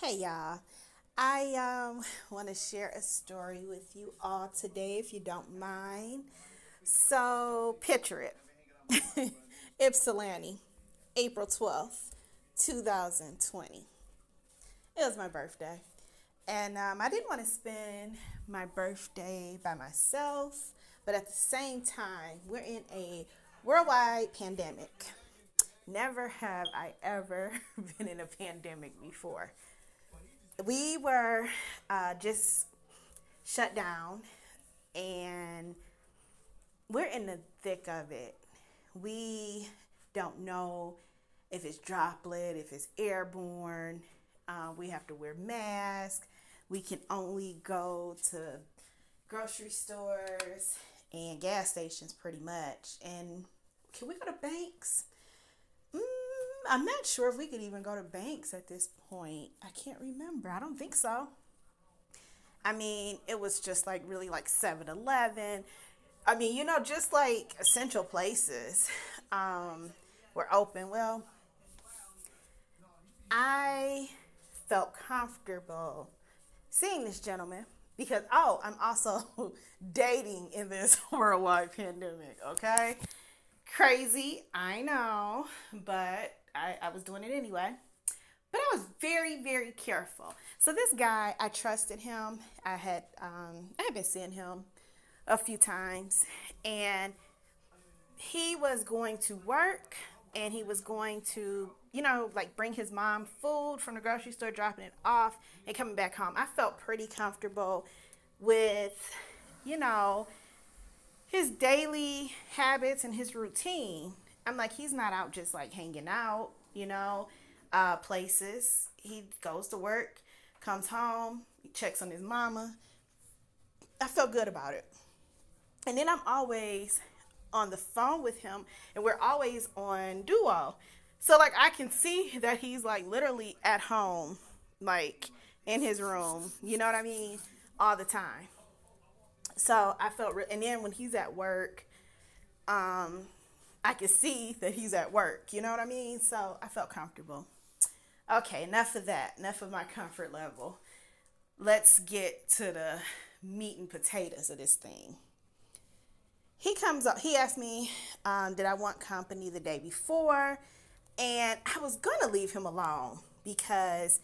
Hey y'all. I um, want to share a story with you all today, if you don't mind. So, picture it Ypsilanti, April 12th, 2020. It was my birthday. And um, I didn't want to spend my birthday by myself, but at the same time, we're in a worldwide pandemic. Never have I ever been in a pandemic before. We were uh, just shut down and we're in the thick of it. We don't know if it's droplet, if it's airborne. Uh, we have to wear masks. We can only go to grocery stores and gas stations pretty much. And can we go to banks? Mm, I'm not sure if we could even go to banks at this point. I can't remember. I don't think so. I mean, it was just like really like 7 Eleven. I mean, you know, just like essential places um, were open. Well, I felt comfortable seeing this gentleman because, oh, I'm also dating in this worldwide pandemic, okay? Crazy, I know, but I, I was doing it anyway. But I was very, very careful. So this guy, I trusted him. I had um, I had been seeing him a few times, and he was going to work, and he was going to, you know, like bring his mom food from the grocery store, dropping it off, and coming back home. I felt pretty comfortable with, you know, his daily habits and his routine. I'm like, he's not out just like hanging out, you know, uh, places. He goes to work, comes home, checks on his mama. I felt good about it. And then I'm always on the phone with him, and we're always on duo. So, like, I can see that he's like literally at home, like in his room, you know what I mean? All the time. So I felt, re- and then when he's at work, um, I could see that he's at work. You know what I mean? So I felt comfortable. Okay, enough of that. Enough of my comfort level. Let's get to the meat and potatoes of this thing. He comes up, he asked me, um, did I want company the day before? And I was going to leave him alone because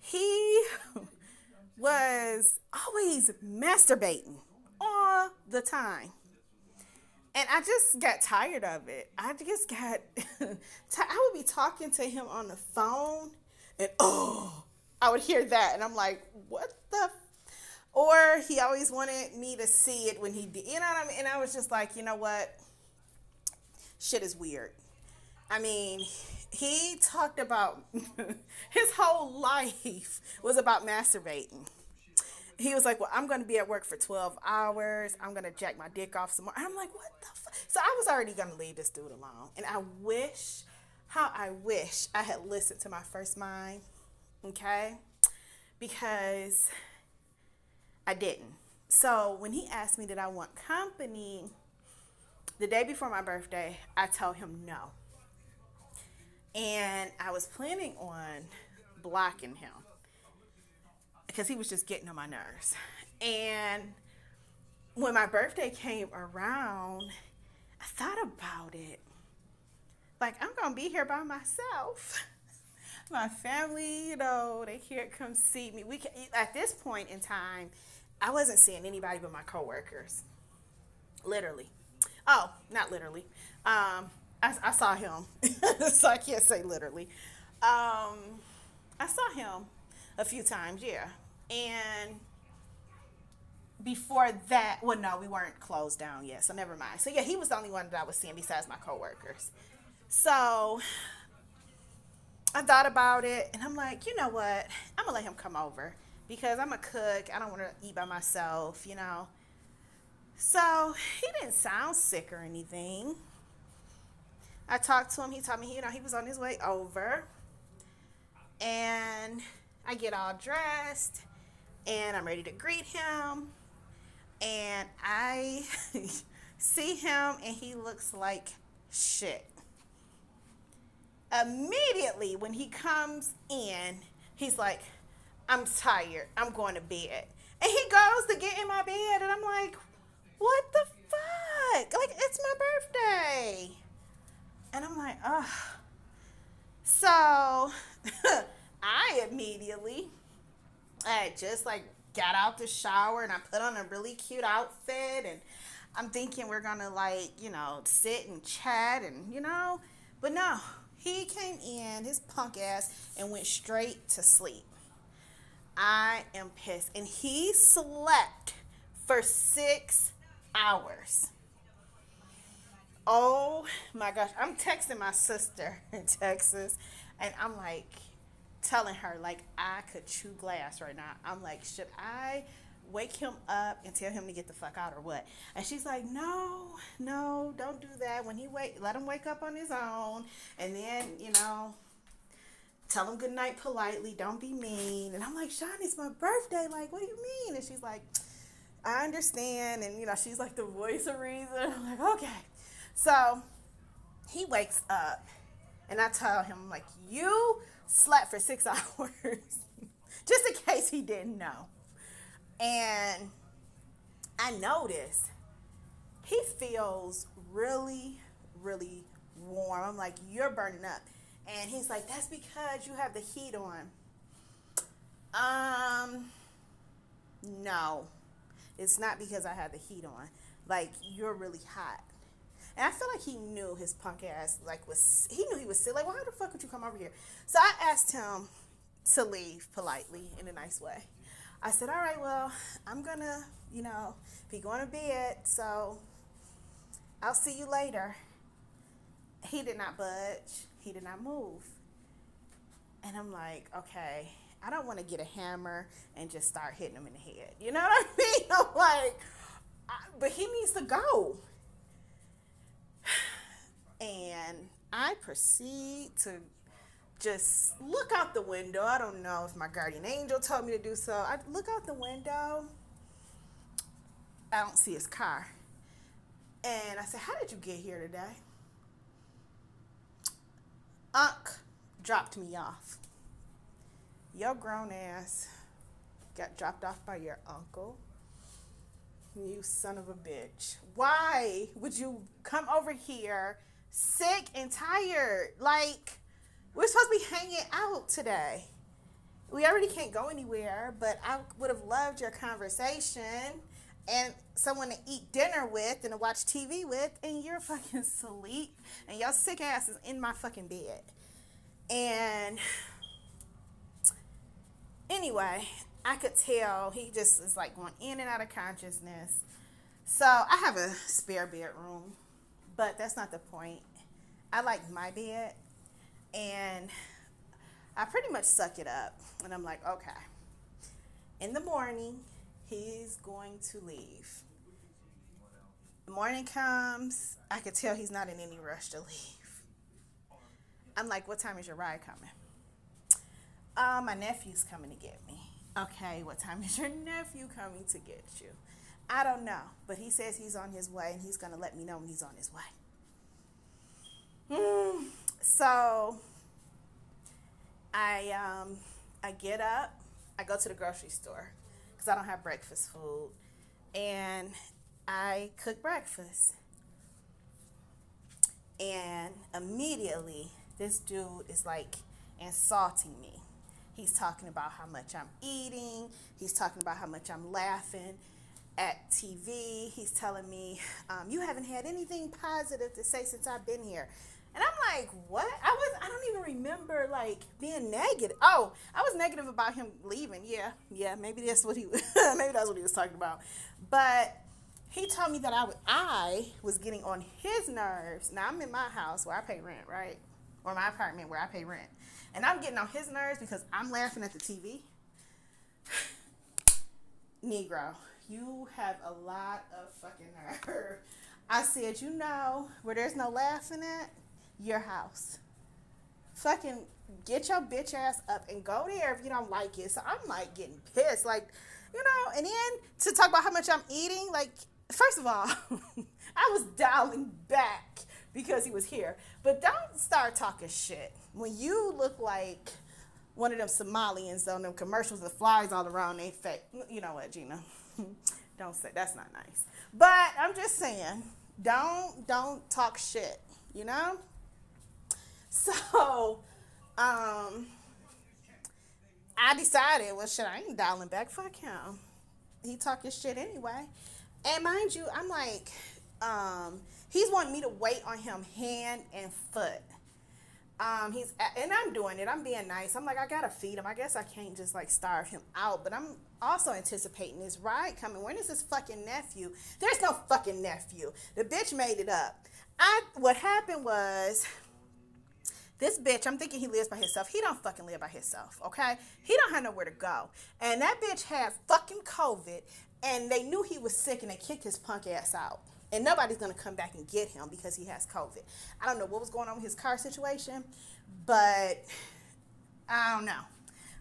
he was always masturbating all the time. And I just got tired of it. I just got, I would be talking to him on the phone and oh, I would hear that. And I'm like, what the? Or he always wanted me to see it when he did, you know what I mean? And I was just like, you know what? Shit is weird. I mean, he talked about his whole life was about masturbating he was like, Well, I'm going to be at work for 12 hours. I'm going to jack my dick off some more. I'm like, What the fuck? So I was already going to leave this dude alone. And I wish, how I wish I had listened to my first mind, okay? Because I didn't. So when he asked me, Did I want company? The day before my birthday, I told him no. And I was planning on blocking him because he was just getting on my nerves. And when my birthday came around, I thought about it. Like, I'm going to be here by myself. my family, you know, they can't come see me. We can, at this point in time, I wasn't seeing anybody but my coworkers. Literally. Oh, not literally. Um, I, I saw him, so I can't say literally. Um, I saw him a few times, yeah. And before that, well, no, we weren't closed down yet, so never mind. So yeah, he was the only one that I was seeing besides my coworkers. So I thought about it, and I'm like, you know what? I'm gonna let him come over because I'm a cook. I don't want to eat by myself, you know. So he didn't sound sick or anything. I talked to him. He told me, you know, he was on his way over, and I get all dressed and I'm ready to greet him. And I see him and he looks like shit. Immediately when he comes in, he's like, I'm tired. I'm going to bed. And he goes to get in my bed, and I'm like, what the fuck? Like, it's my birthday. And I'm like, ugh. So I immediately, I just like got out the shower and I put on a really cute outfit and I'm thinking we're gonna like, you know, sit and chat and you know, but no, he came in, his punk ass, and went straight to sleep. I am pissed. And he slept for six hours. Oh my gosh. I'm texting my sister in Texas, and I'm like telling her, like, I could chew glass right now. I'm like, should I wake him up and tell him to get the fuck out or what? And she's like, no, no, don't do that. When he wake, let him wake up on his own, and then you know, tell him good night politely. Don't be mean. And I'm like, Sean, it's my birthday. Like, what do you mean? And she's like, I understand. And you know, she's like the voice of reason. I'm like, okay. So he wakes up, and I tell him like, you slept for six hours, just in case he didn't know. And I noticed he feels really, really warm. I'm like, you're burning up. And he's like, that's because you have the heat on. Um, no, it's not because I have the heat on. Like, you're really hot. And I feel like he knew his punk ass, like, was, he knew he was sick. Like, how the fuck would you come over here? So I asked him to leave politely in a nice way. I said, all right, well, I'm gonna, you know, be going to bed, so I'll see you later. He did not budge. He did not move. And I'm like, okay, I don't want to get a hammer and just start hitting him in the head. You know what I mean? I'm like, I, but he needs to go. And I proceed to just look out the window. I don't know if my guardian angel told me to do so. I look out the window. I don't see his car. And I said, How did you get here today? Unc dropped me off. Your grown ass got dropped off by your uncle. You son of a bitch. Why would you come over here sick and tired? Like, we're supposed to be hanging out today. We already can't go anywhere, but I would have loved your conversation and someone to eat dinner with and to watch TV with, and you're fucking asleep, and your sick ass is in my fucking bed. And anyway, I could tell he just is like going in and out of consciousness. So I have a spare bedroom, but that's not the point. I like my bed, and I pretty much suck it up. And I'm like, okay. In the morning, he's going to leave. The morning comes, I could tell he's not in any rush to leave. I'm like, what time is your ride coming? Uh, my nephew's coming to get me. Okay, what time is your nephew coming to get you? I don't know, but he says he's on his way and he's going to let me know when he's on his way. Mm, so I um, I get up, I go to the grocery store because I don't have breakfast food, and I cook breakfast. And immediately, this dude is like insulting me. He's talking about how much I'm eating. He's talking about how much I'm laughing at TV. He's telling me, um, You haven't had anything positive to say since I've been here. And I'm like, what? I was I don't even remember like being negative. Oh, I was negative about him leaving. Yeah, yeah, maybe that's what he maybe that's what he was talking about. But he told me that I, was I was getting on his nerves. Now I'm in my house where I pay rent, right? Or my apartment where I pay rent. And I'm getting on his nerves because I'm laughing at the TV. Negro, you have a lot of fucking nerve. I said, you know, where there's no laughing at, your house. Fucking get your bitch ass up and go there if you don't like it. So I'm like getting pissed. Like, you know, and then to talk about how much I'm eating, like, first of all, I was dialing back because he was here. But don't start talking shit when you look like one of them Somalians on them commercials that flies all around they face. You know what, Gina? don't say that's not nice. But I'm just saying, don't don't talk shit. You know. So, um, I decided, well, shit, I ain't dialing back. Fuck him. He talking shit anyway. And mind you, I'm like, um, he's wanting me to wait on him hand and foot. Um, he's and I'm doing it. I'm being nice. I'm like, I gotta feed him. I guess I can't just like starve him out. But I'm also anticipating this ride coming. When is this fucking nephew? There's no fucking nephew. The bitch made it up. I what happened was this bitch, I'm thinking he lives by himself. He don't fucking live by himself, okay? He don't have nowhere to go. And that bitch had fucking COVID, and they knew he was sick, and they kicked his punk ass out. And nobody's gonna come back and get him because he has COVID. I don't know what was going on with his car situation, but I don't know.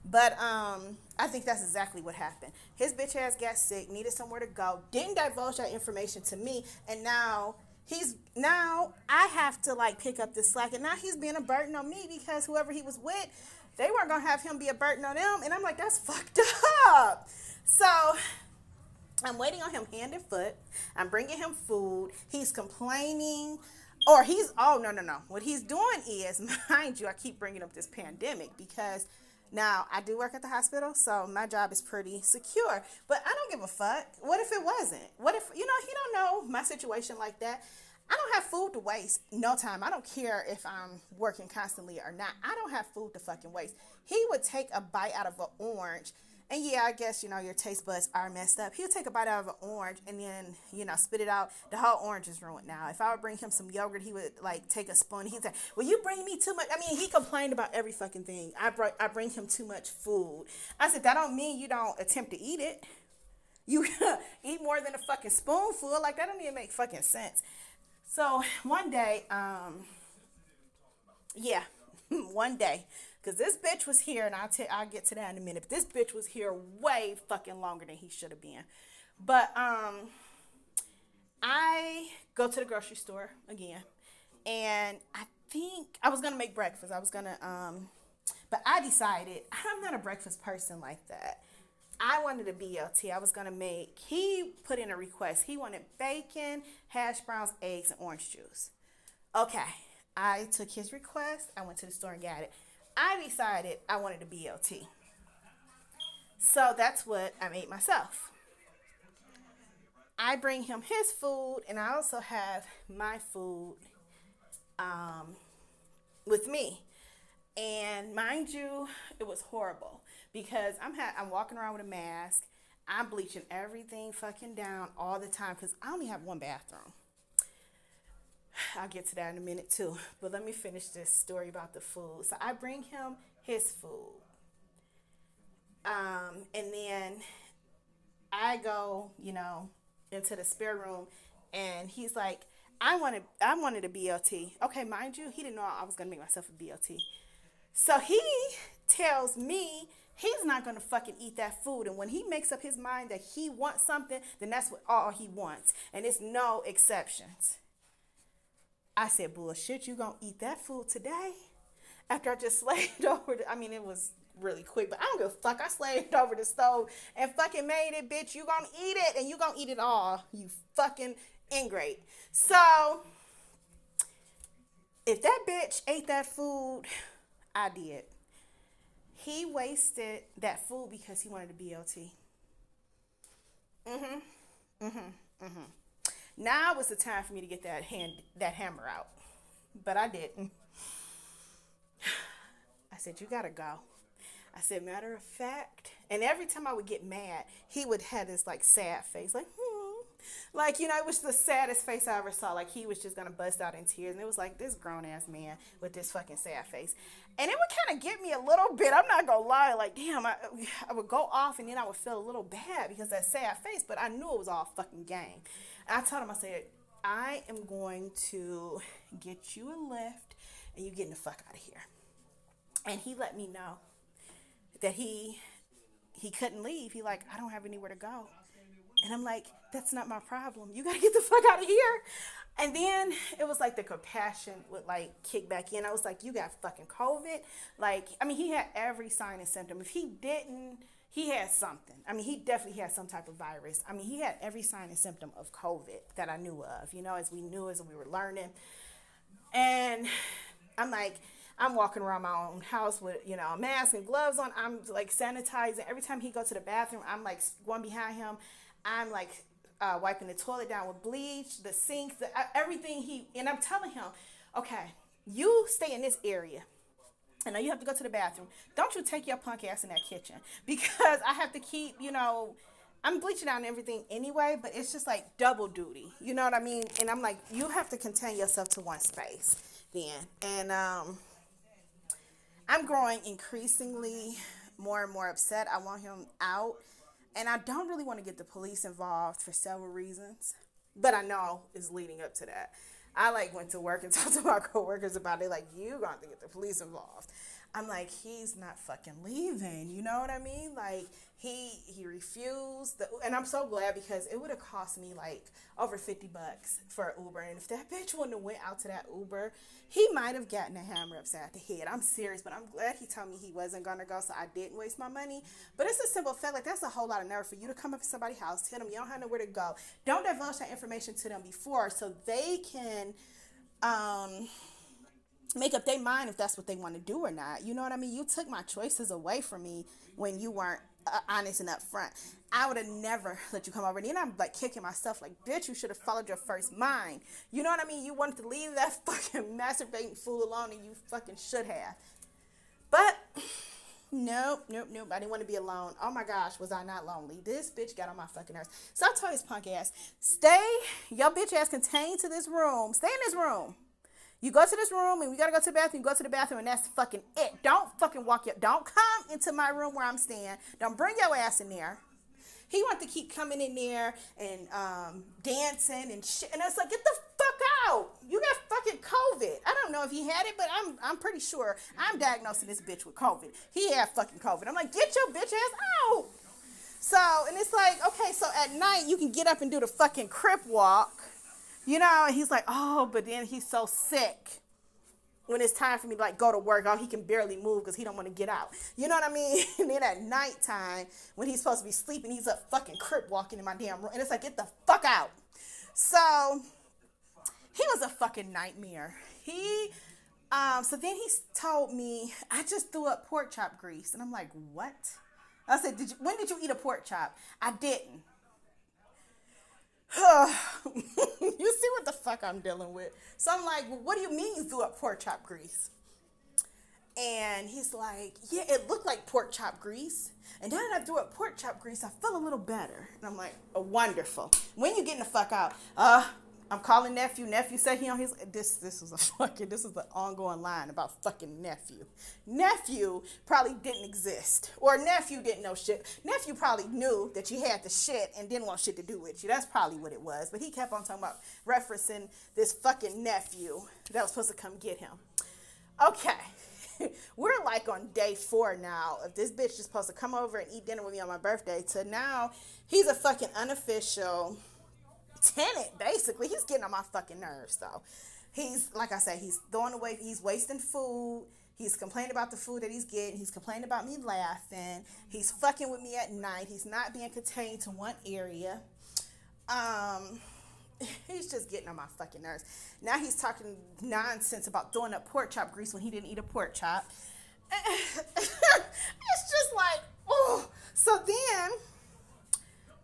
But um, I think that's exactly what happened. His bitch ass got sick, needed somewhere to go, didn't divulge that information to me, and now he's now I have to like pick up the slack, and now he's being a burden on me because whoever he was with, they weren't gonna have him be a burden on them, and I'm like, that's fucked up. So I'm waiting on him hand and foot. I'm bringing him food. He's complaining. Or he's, oh, no, no, no. What he's doing is, mind you, I keep bringing up this pandemic because now I do work at the hospital, so my job is pretty secure. But I don't give a fuck. What if it wasn't? What if, you know, he don't know my situation like that. I don't have food to waste no time. I don't care if I'm working constantly or not. I don't have food to fucking waste. He would take a bite out of an orange and yeah, I guess, you know, your taste buds are messed up. He'll take a bite out of an orange and then, you know, spit it out. The whole orange is ruined now. If I would bring him some yogurt, he would like take a spoon. He'd say, Well, you bring me too much. I mean, he complained about every fucking thing. I brought I bring him too much food. I said, That don't mean you don't attempt to eat it. You eat more than a fucking spoonful. Like that don't even make fucking sense. So one day, um, yeah, one day Cause this bitch was here, and I'll tell I'll get to that in a minute. But this bitch was here way fucking longer than he should have been. But um, I go to the grocery store again, and I think I was gonna make breakfast. I was gonna um, but I decided I'm not a breakfast person like that. I wanted a BLT. I was gonna make. He put in a request. He wanted bacon, hash browns, eggs, and orange juice. Okay, I took his request. I went to the store and got it. I decided I wanted a BLT. So that's what I made myself. I bring him his food, and I also have my food um, with me. And mind you, it was horrible because I'm ha- I'm walking around with a mask. I'm bleaching everything fucking down all the time because I only have one bathroom. I'll get to that in a minute too. But let me finish this story about the food. So I bring him his food. Um, and then I go, you know, into the spare room and he's like, I wanted I wanted a BLT. Okay, mind you, he didn't know I was gonna make myself a BLT. So he tells me he's not gonna fucking eat that food. And when he makes up his mind that he wants something, then that's what all he wants. And it's no exceptions. I said, bullshit, you gonna eat that food today? After I just slaved over the, I mean, it was really quick, but I don't give a fuck. I slaved over the stove and fucking made it, bitch. You gonna eat it and you gonna eat it all. You fucking ingrate. So, if that bitch ate that food, I did. He wasted that food because he wanted a BLT. Mm-hmm. Mm-hmm. Mm-hmm. Now was the time for me to get that hand that hammer out. But I didn't. I said, You gotta go. I said, matter of fact, and every time I would get mad, he would have this like sad face, like, hmm. Like, you know, it was the saddest face I ever saw. Like, he was just gonna bust out in tears. And it was like this grown ass man with this fucking sad face. And it would kind of get me a little bit. I'm not gonna lie. Like, damn, I, I would go off and then I would feel a little bad because that sad face, but I knew it was all fucking game. I told him, I said, I am going to get you a lift and you getting the fuck out of here. And he let me know that he he couldn't leave. He like, I don't have anywhere to go. And I'm like, that's not my problem. You gotta get the fuck out of here. And then it was like the compassion would like kick back in. I was like, you got fucking COVID. Like, I mean, he had every sign and symptom. If he didn't, he had something. I mean, he definitely had some type of virus. I mean, he had every sign and symptom of COVID that I knew of, you know, as we knew, as we were learning. And I'm like, I'm walking around my own house with, you know, a mask and gloves on. I'm like sanitizing. Every time he go to the bathroom, I'm like going behind him. I'm like uh, wiping the toilet down with bleach, the sink, the, uh, everything he, and I'm telling him, okay, you stay in this area. I know you have to go to the bathroom. Don't you take your punk ass in that kitchen because I have to keep, you know, I'm bleaching out and everything anyway, but it's just like double duty. You know what I mean? And I'm like, you have to contain yourself to one space then. And um, I'm growing increasingly more and more upset. I want him out. And I don't really want to get the police involved for several reasons. But I know it's leading up to that. I like went to work and talked to my coworkers about it. Like, you got to get the police involved. I'm like, he's not fucking leaving. You know what I mean? Like, he he refused the, and i'm so glad because it would have cost me like over 50 bucks for uber and if that bitch wouldn't have went out to that uber he might have gotten a hammer upside the head i'm serious but i'm glad he told me he wasn't gonna go so i didn't waste my money but it's a simple fact like that's a whole lot of nerve for you to come up to somebody's house tell them you don't have nowhere to go don't divulge that information to them before so they can um make up their mind if that's what they want to do or not. You know what I mean? You took my choices away from me when you weren't uh, honest and upfront. I would have never let you come over. And then I'm like kicking myself, like, bitch, you should have followed your first mind. You know what I mean? You wanted to leave that fucking masturbating fool alone, and you fucking should have. But nope, nope, nope. I didn't want to be alone. Oh my gosh, was I not lonely? This bitch got on my fucking nerves. So I told his punk ass, stay your bitch ass contained to this room. Stay in this room. You go to this room and we gotta go to the bathroom. You go to the bathroom and that's fucking it. Don't fucking walk your. Don't come into my room where I'm staying. Don't bring your ass in there. He wanted to keep coming in there and um, dancing and shit. And I was like, get the fuck out. You got fucking COVID. I don't know if he had it, but I'm I'm pretty sure I'm diagnosing this bitch with COVID. He had fucking COVID. I'm like, get your bitch ass out. So, and it's like, okay, so at night you can get up and do the fucking crip walk you know, he's like, oh, but then he's so sick when it's time for me to like go to work, oh, he can barely move because he don't want to get out. You know what I mean? and then at nighttime, when he's supposed to be sleeping, he's up fucking crip walking in my damn room. And it's like, get the fuck out. So he was a fucking nightmare. He um, so then he told me, I just threw up pork chop grease. And I'm like, what? I said, did you, when did you eat a pork chop? I didn't. you see what the fuck I'm dealing with. So I'm like, well, what do you mean you threw up pork chop grease? And he's like, yeah, it looked like pork chop grease. And now that I threw up pork chop grease, I feel a little better. And I'm like, oh, wonderful. When you getting the fuck out? Uh, I'm calling nephew. Nephew said he on his this this was a fucking this is the ongoing line about fucking nephew. Nephew probably didn't exist. Or nephew didn't know shit. Nephew probably knew that you had the shit and didn't want shit to do with you. That's probably what it was. But he kept on talking about referencing this fucking nephew that was supposed to come get him. Okay. We're like on day four now if this bitch is supposed to come over and eat dinner with me on my birthday to now he's a fucking unofficial tenant, basically. He's getting on my fucking nerves, though. He's, like I said, he's throwing away, he's wasting food. He's complaining about the food that he's getting. He's complaining about me laughing. He's fucking with me at night. He's not being contained to one area. Um, he's just getting on my fucking nerves. Now he's talking nonsense about throwing up pork chop grease when he didn't eat a pork chop. it's just like, oh. So then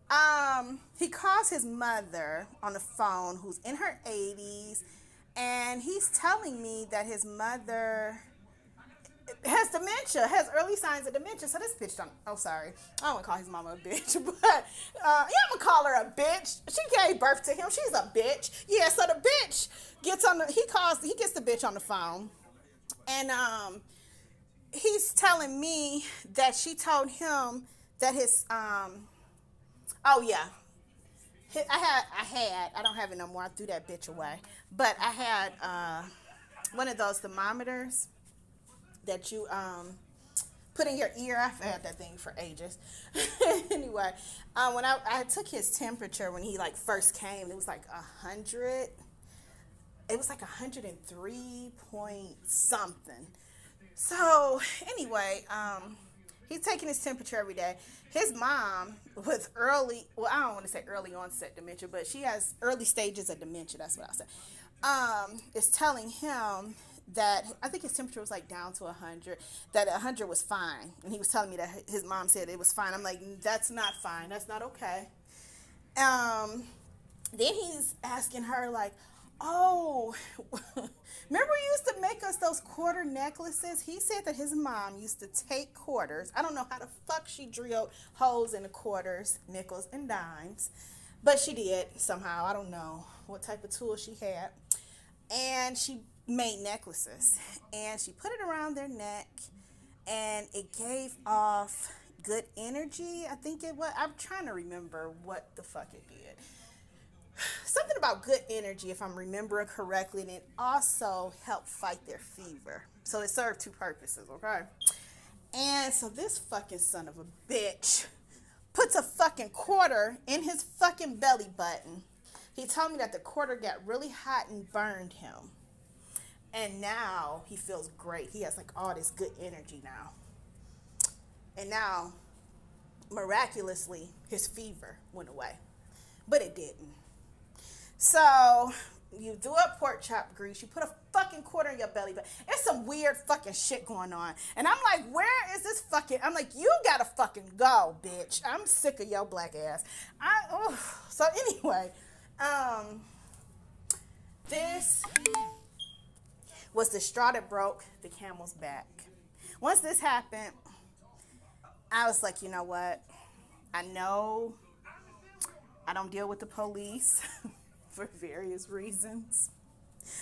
um, he calls his mother on the phone, who's in her 80s, and he's telling me that his mother has dementia, has early signs of dementia. So this bitch don't. Oh, sorry, I don't want to call his mama a bitch, but uh, yeah, I'm gonna call her a bitch. She gave birth to him. She's a bitch. Yeah. So the bitch gets on the. He calls. He gets the bitch on the phone, and um, he's telling me that she told him that his um Oh yeah. I had I had I don't have it no more. I threw that bitch away. But I had uh, one of those thermometers that you um put in your ear. I've had that thing for ages. anyway, uh, when I, I took his temperature when he like first came, it was like a hundred. It was like a hundred and three point something. So anyway, um, he's taking his temperature every day. His mom was early, well, I don't want to say early onset dementia, but she has early stages of dementia. That's what I said. Um, is telling him that I think his temperature was like down to 100, that 100 was fine. And he was telling me that his mom said it was fine. I'm like, that's not fine. That's not okay. Um, then he's asking her, like, oh, remember you used to make us those quarter necklaces? He said that his mom used to take quarters. I don't know how the fuck she drilled holes in the quarters, nickels, and dimes, but she did somehow. I don't know what type of tool she had. And she made necklaces and she put it around their neck and it gave off good energy. I think it was, I'm trying to remember what the fuck it did. Something about good energy, if I'm remembering correctly, and it also helped fight their fever. So it served two purposes, okay? And so this fucking son of a bitch puts a fucking quarter in his fucking belly button. He told me that the quarter got really hot and burned him. And now he feels great. He has like all this good energy now. And now, miraculously, his fever went away. But it didn't. So you do a pork chop grease, you put a fucking quarter in your belly, but it's some weird fucking shit going on. And I'm like, where is this fucking I'm like, you gotta fucking go, bitch. I'm sick of your black ass. I oh so anyway, um this was the straw that broke the camel's back. Once this happened, I was like, you know what? I know I don't deal with the police for various reasons.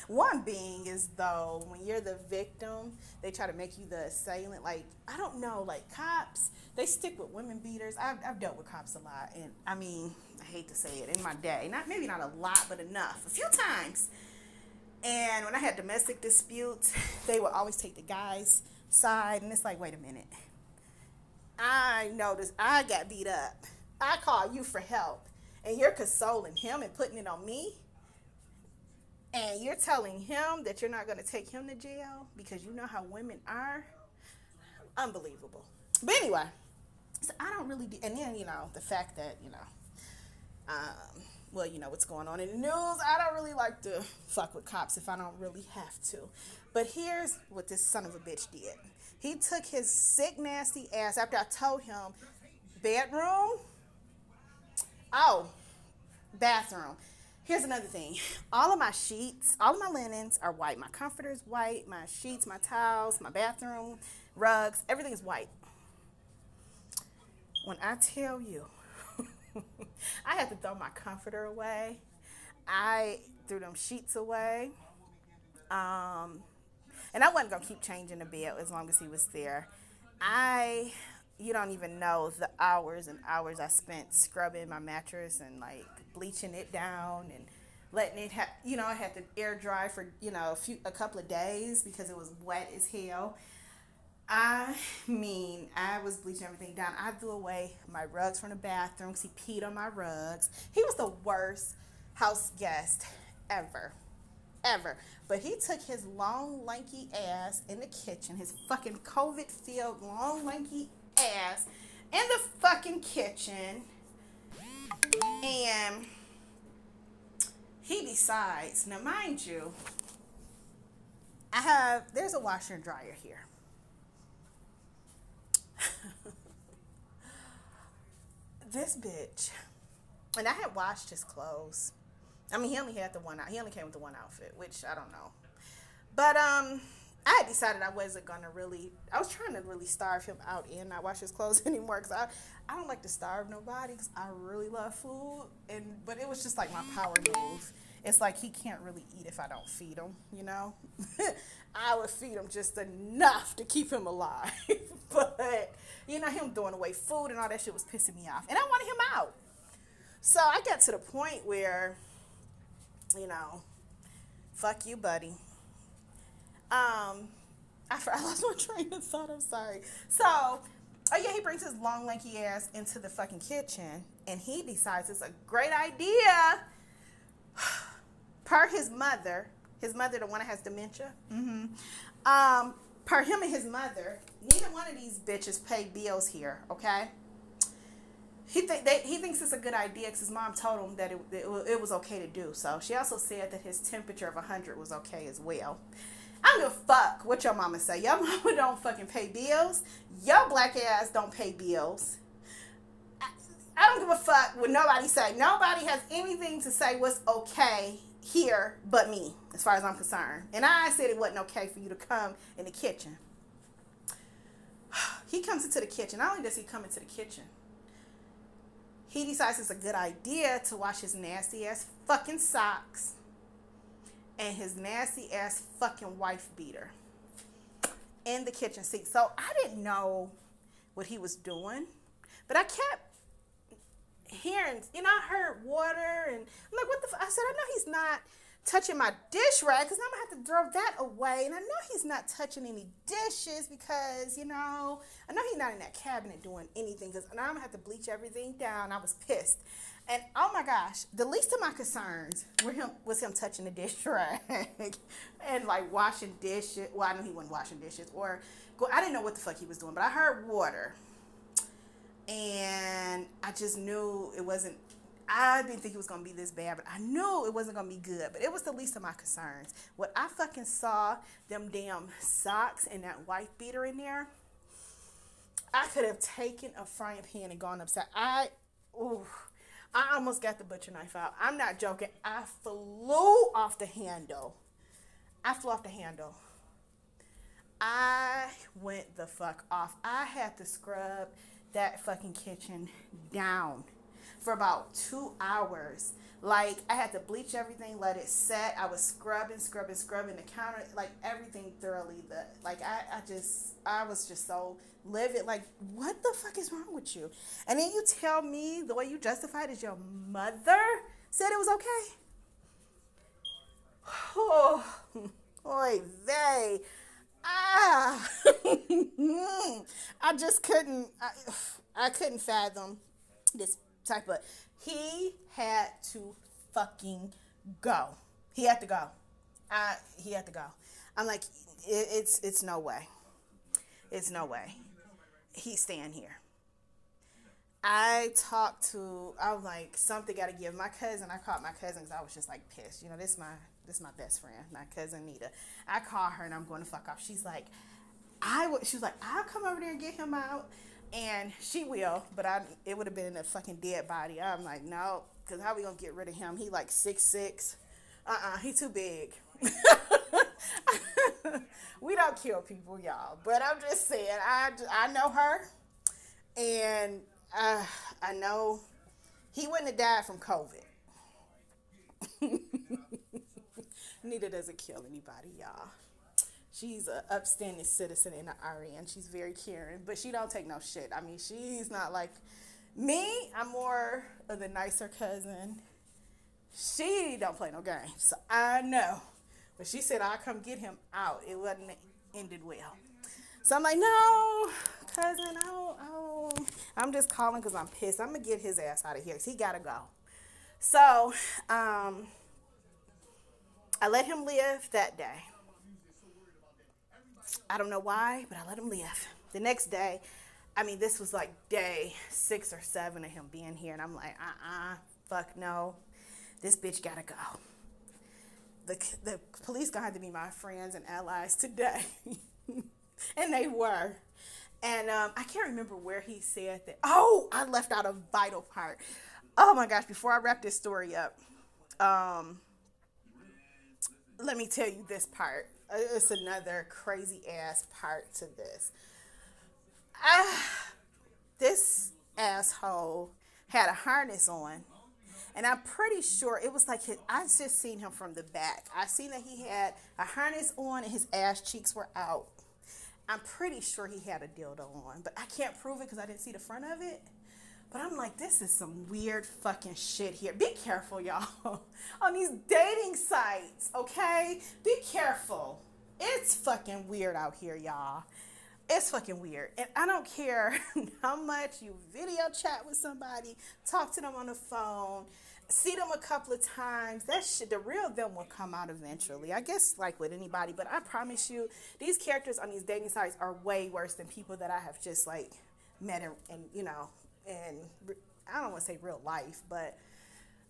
One being is though when you're the victim, they try to make you the assailant. Like I don't know, like cops, they stick with women beaters. I've, I've dealt with cops a lot, and I mean, I hate to say it, in my day, not maybe not a lot, but enough, a few times and when I had domestic disputes, they would always take the guy's side. And it's like, wait a minute. I noticed I got beat up. I call you for help. And you're consoling him and putting it on me. And you're telling him that you're not going to take him to jail because you know how women are. Unbelievable. But anyway, so I don't really, do, and then, you know, the fact that, you know, um, well, you know what's going on in the news. I don't really like to fuck with cops if I don't really have to. But here's what this son of a bitch did. He took his sick, nasty ass after I told him, bedroom. Oh, bathroom. Here's another thing. All of my sheets, all of my linens are white. My comforter is white. My sheets, my towels, my bathroom rugs, everything is white. When I tell you, I had to throw my comforter away. I threw them sheets away. Um, and I wasn't gonna keep changing the bed as long as he was there. I, you don't even know the hours and hours I spent scrubbing my mattress and like bleaching it down and letting it have, you know, I had to air dry for you know a few a couple of days because it was wet as hell. I mean, I was bleaching everything down. I threw away my rugs from the bathroom because he peed on my rugs. He was the worst house guest ever. Ever. But he took his long, lanky ass in the kitchen, his fucking COVID filled, long, lanky ass in the fucking kitchen. And he decides, now, mind you, I have, there's a washer and dryer here. this bitch, and I had washed his clothes. I mean, he only had the one. He only came with the one outfit, which I don't know. But um, I had decided I wasn't gonna really. I was trying to really starve him out and not wash his clothes anymore because I, I don't like to starve nobody because I really love food. And but it was just like my power move. It's like he can't really eat if I don't feed him. You know, I would feed him just enough to keep him alive. but you know, him throwing away food and all that shit was pissing me off. And I wanted him out. So I got to the point where, you know, fuck you, buddy. Um, after I lost my train of thought, I'm sorry. So, oh yeah, he brings his long lanky ass into the fucking kitchen, and he decides it's a great idea. per his mother, his mother, the one that has dementia. Mm-hmm. Um, per him and his mother, neither one of these bitches pay bills here. Okay. He th- they, he thinks it's a good idea because his mom told him that it, it, it was okay to do so. She also said that his temperature of 100 was okay as well. I don't give a fuck what your mama say. Your mama don't fucking pay bills. Your black ass don't pay bills. I, I don't give a fuck what nobody say. Nobody has anything to say what's okay here but me, as far as I'm concerned. And I said it wasn't okay for you to come in the kitchen. He comes into the kitchen. Not only does he come into the kitchen, he decides it's a good idea to wash his nasty ass fucking socks and his nasty ass fucking wife beater in the kitchen sink. So I didn't know what he was doing, but I kept hearing, you know, I heard water and I'm like, what the? F-? I said, I know he's not touching my dish rag because I'm gonna have to throw that away. And I know he's not touching any dishes because, you know, I know he's not in that cabinet doing anything because now I'm gonna have to bleach everything down. I was pissed. And oh my gosh, the least of my concerns were him was him touching the dish rag and like washing dishes. Well, I know he wasn't washing dishes or go. I didn't know what the fuck he was doing, but I heard water, and I just knew it wasn't. I didn't think it was gonna be this bad, but I knew it wasn't gonna be good. But it was the least of my concerns. What I fucking saw them damn socks and that wife beater in there. I could have taken a frying pan and gone upside. I, ooh I almost got the butcher knife out. I'm not joking. I flew off the handle. I flew off the handle. I went the fuck off. I had to scrub that fucking kitchen down for about two hours. Like I had to bleach everything, let it set. I was scrubbing, scrubbing, scrubbing the counter, like everything thoroughly. The like I, I just I was just so livid. Like what the fuck is wrong with you? And then you tell me the way you justified is your mother said it was okay. Oh, boy, they. Ah, I just couldn't. I, I couldn't fathom this type of he had to fucking go. He had to go. I, he had to go. I'm like, it, it's it's no way. It's no way. He's staying here. I talked to. I was like, something got to give. My cousin. I called my cousin because I was just like pissed. You know, this my this my best friend, my cousin Nita. I call her and I'm going to fuck off. She's like, I would. She was like, I'll come over there and get him out and she will, but I it would have been a fucking dead body. I'm like, no, because how we gonna get rid of him? He like six six. Uh uh-uh, uh, he too big. we don't kill people, y'all. But I'm just saying, I I know her, and uh, I know he wouldn't have died from COVID. Neither does it kill anybody, y'all she's an upstanding citizen in the RN. She's very caring, but she don't take no shit. I mean, she's not like me. I'm more of the nicer cousin. She don't play no games, so I know. But she said I'll come get him out. It wasn't ended well. So I'm like, no, cousin, I don't. I'm just calling because I'm pissed. I'm gonna get his ass out of here he gotta go. So, um, I let him live that day. I don't know why, but I let him live. The next day, I mean, this was like day six or seven of him being here, and I'm like, uh uh, fuck no. This bitch gotta go. The, the police gonna have to be my friends and allies today. and they were. And um, I can't remember where he said that. Oh, I left out a vital part. Oh my gosh, before I wrap this story up, um, let me tell you this part it's another crazy ass part to this. Ah, this asshole had a harness on, and I'm pretty sure it was like his, I just seen him from the back. I seen that he had a harness on and his ass cheeks were out. I'm pretty sure he had a dildo on, but I can't prove it because I didn't see the front of it. But I'm like, this is some weird fucking shit here. Be careful, y'all. On these dating sites, okay? Be careful. it's fucking weird out here, y'all. It's fucking weird. And I don't care how much you video chat with somebody, talk to them on the phone, see them a couple of times. That shit, the real them will come out eventually. I guess like with anybody, but I promise you, these characters on these dating sites are way worse than people that I have just like met and, and you know, and I don't want to say real life, but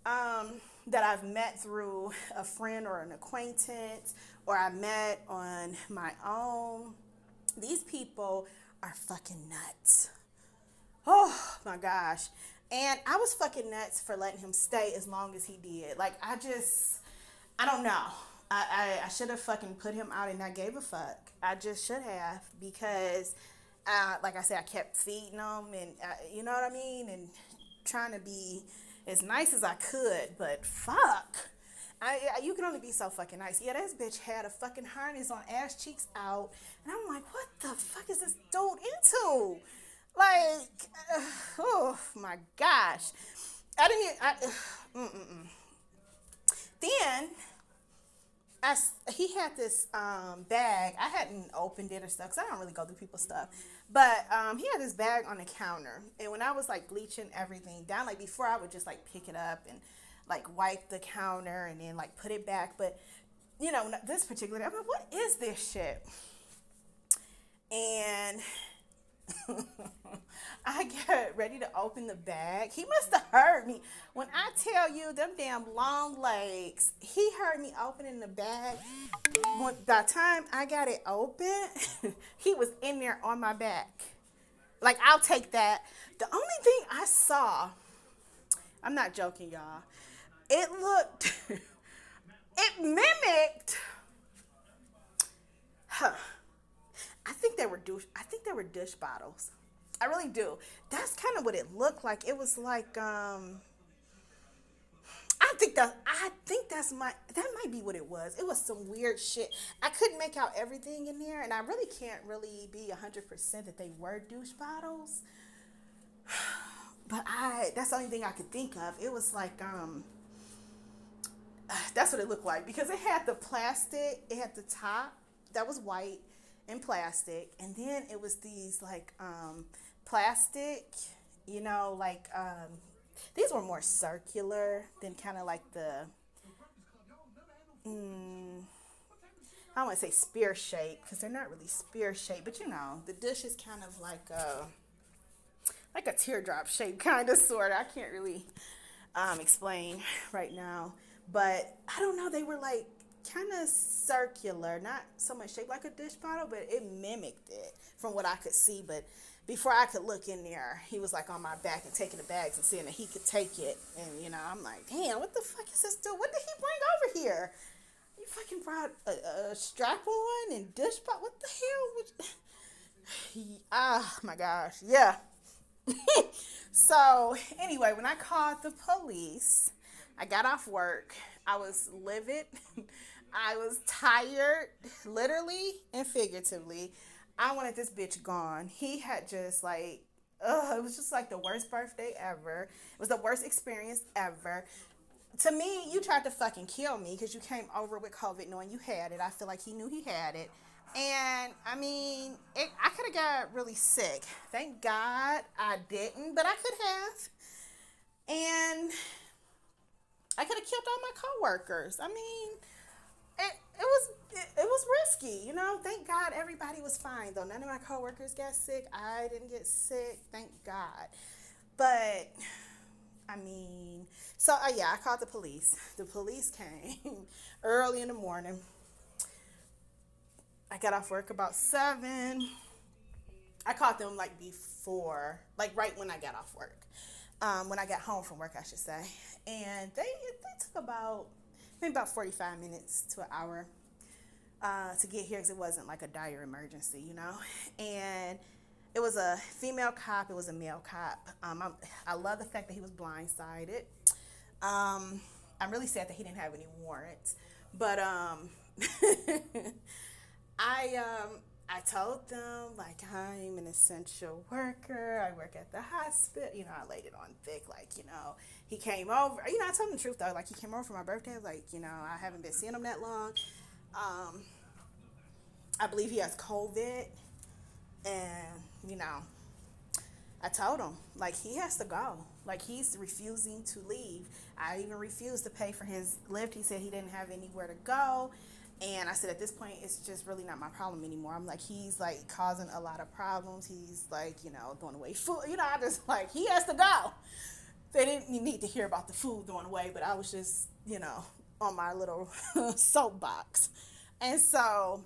um, that I've met through a friend or an acquaintance, or I met on my own. These people are fucking nuts. Oh my gosh. And I was fucking nuts for letting him stay as long as he did. Like, I just, I don't know. I, I, I should have fucking put him out and I gave a fuck. I just should have because, uh, like I said, I kept feeding them, and, uh, you know what I mean? And trying to be as nice as I could, but fuck. I, I, you can only be so fucking nice. Yeah, this bitch had a fucking harness on, ass cheeks out, and I'm like, what the fuck is this dude into? Like, uh, oh my gosh, I didn't. Even, I, uh, then, I, he had this um, bag. I hadn't opened it or stuff because I don't really go through people's stuff. But um, he had this bag on the counter, and when I was like bleaching everything down, like before, I would just like pick it up and like wipe the counter and then like put it back. But you know, this particular, I'm like, what is this shit? And I get ready to open the bag. He must have heard me. When I tell you them damn long legs, he heard me opening the bag. When, by the time I got it open, he was in there on my back. Like, I'll take that. The only thing I saw, I'm not joking, y'all it looked, it mimicked. Huh. I think they were douche. I think they were dish bottles. I really do. That's kind of what it looked like. It was like um. I think that I think that's my that might be what it was. It was some weird shit. I couldn't make out everything in there, and I really can't really be hundred percent that they were douche bottles. But I that's the only thing I could think of. It was like um that's what it looked like because it had the plastic, it had the top that was white and plastic, and then it was these like um, plastic, you know, like um, these were more circular than kind of like the. Mm, I don't want to say spear shape because they're not really spear shape, but you know, the dish is kind of like a like a teardrop shape, kind of sort. I can't really um, explain right now. But I don't know, they were like kind of circular, not so much shaped like a dish bottle, but it mimicked it from what I could see. But before I could look in there, he was like on my back and taking the bags and seeing that he could take it. And you know, I'm like, damn, what the fuck is this dude? What did he bring over here? You fucking brought a, a strap on and dish pot. What the hell? Ah, oh, my gosh, yeah. so anyway, when I called the police, I got off work. I was livid. I was tired, literally and figuratively. I wanted this bitch gone. He had just like, ugh, it was just like the worst birthday ever. It was the worst experience ever. To me, you tried to fucking kill me because you came over with COVID knowing you had it. I feel like he knew he had it. And I mean, it, I could have got really sick. Thank God I didn't, but I could have. And I could have killed all my coworkers. I mean, it, was it, it, was risky, you know. Thank God everybody was fine though. None of my coworkers got sick. I didn't get sick. Thank God. But I mean, so uh, yeah, I called the police. The police came early in the morning. I got off work about seven. I caught them like before, like right when I got off work. Um, when I got home from work, I should say and they they took about maybe about 45 minutes to an hour uh, to get here because it wasn't like a dire emergency, you know. And it was a female cop. It was a male cop. Um, i love the fact that he was blindsided. Um, I'm really sad that he didn't have any warrants, but um, I um, I told them like I'm an essential worker. I work at the hospital. You know, I laid it on thick, like you know, he came over. You know, I told him the truth though. Like he came over for my birthday. like, you know, I haven't been seeing him that long. Um, I believe he has COVID, and you know, I told him like he has to go. Like he's refusing to leave. I even refused to pay for his Lyft. He said he didn't have anywhere to go. And I said, at this point, it's just really not my problem anymore. I'm like, he's like causing a lot of problems. He's like, you know, throwing away food. You know, I just like, he has to go. They didn't need to hear about the food going away, but I was just, you know, on my little soapbox. And so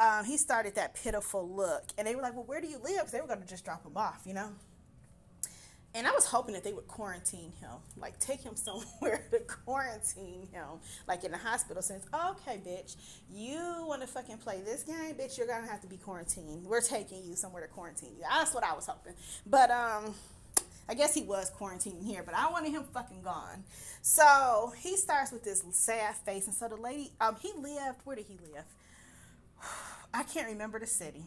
um, he started that pitiful look. And they were like, well, where do you live? They were going to just drop him off, you know? And I was hoping that they would quarantine him, like take him somewhere to quarantine him, like in the hospital. Since okay, bitch, you want to fucking play this game, bitch, you're gonna have to be quarantined. We're taking you somewhere to quarantine you. That's what I was hoping. But um, I guess he was quarantining here, but I wanted him fucking gone. So he starts with this sad face, and so the lady, um, he lived. Where did he live? I can't remember the city,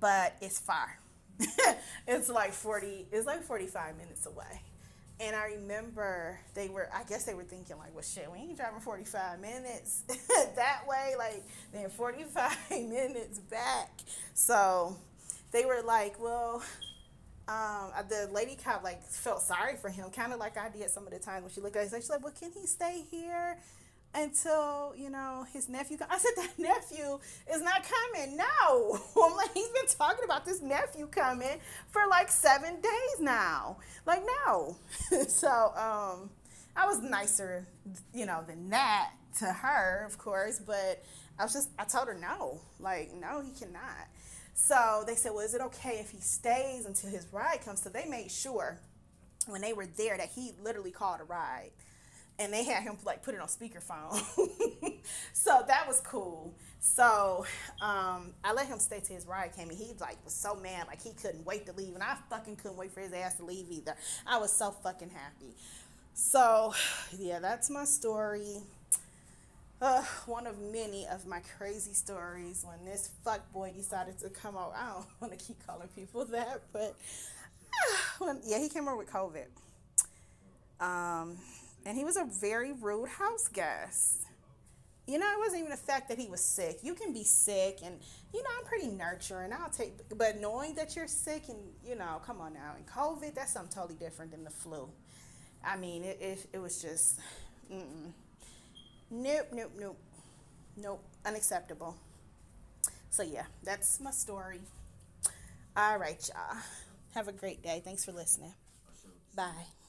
but it's far it's like 40 it's like 45 minutes away and i remember they were i guess they were thinking like well shit we ain't driving 45 minutes that way like then 45 minutes back so they were like well um, the lady cop like felt sorry for him, kind of like I did some of the time when she looked at it. She's like, "Well, can he stay here?" Until you know his nephew. I said that nephew is not coming. No, I'm like he's been talking about this nephew coming for like seven days now. Like no, so um, I was nicer, you know, than that to her, of course. But I was just I told her no, like no, he cannot. So they said, well, is it okay if he stays until his ride comes? So they made sure when they were there that he literally called a ride and they had him like put it on speakerphone. so that was cool. So um, I let him stay till his ride came, and he like was so mad, like he couldn't wait to leave, and I fucking couldn't wait for his ass to leave either. I was so fucking happy. So yeah, that's my story. Uh, one of many of my crazy stories when this fuck boy decided to come out. I don't want to keep calling people that, but when, yeah, he came over with COVID. Um, and he was a very rude house guest. You know, it wasn't even the fact that he was sick. You can be sick, and you know, I'm pretty nurturing. I'll take, but knowing that you're sick, and you know, come on now, and COVID, that's something totally different than the flu. I mean, it it, it was just, mm-mm. nope, nope, nope, nope, unacceptable. So yeah, that's my story. All right, y'all. Have a great day. Thanks for listening. Bye.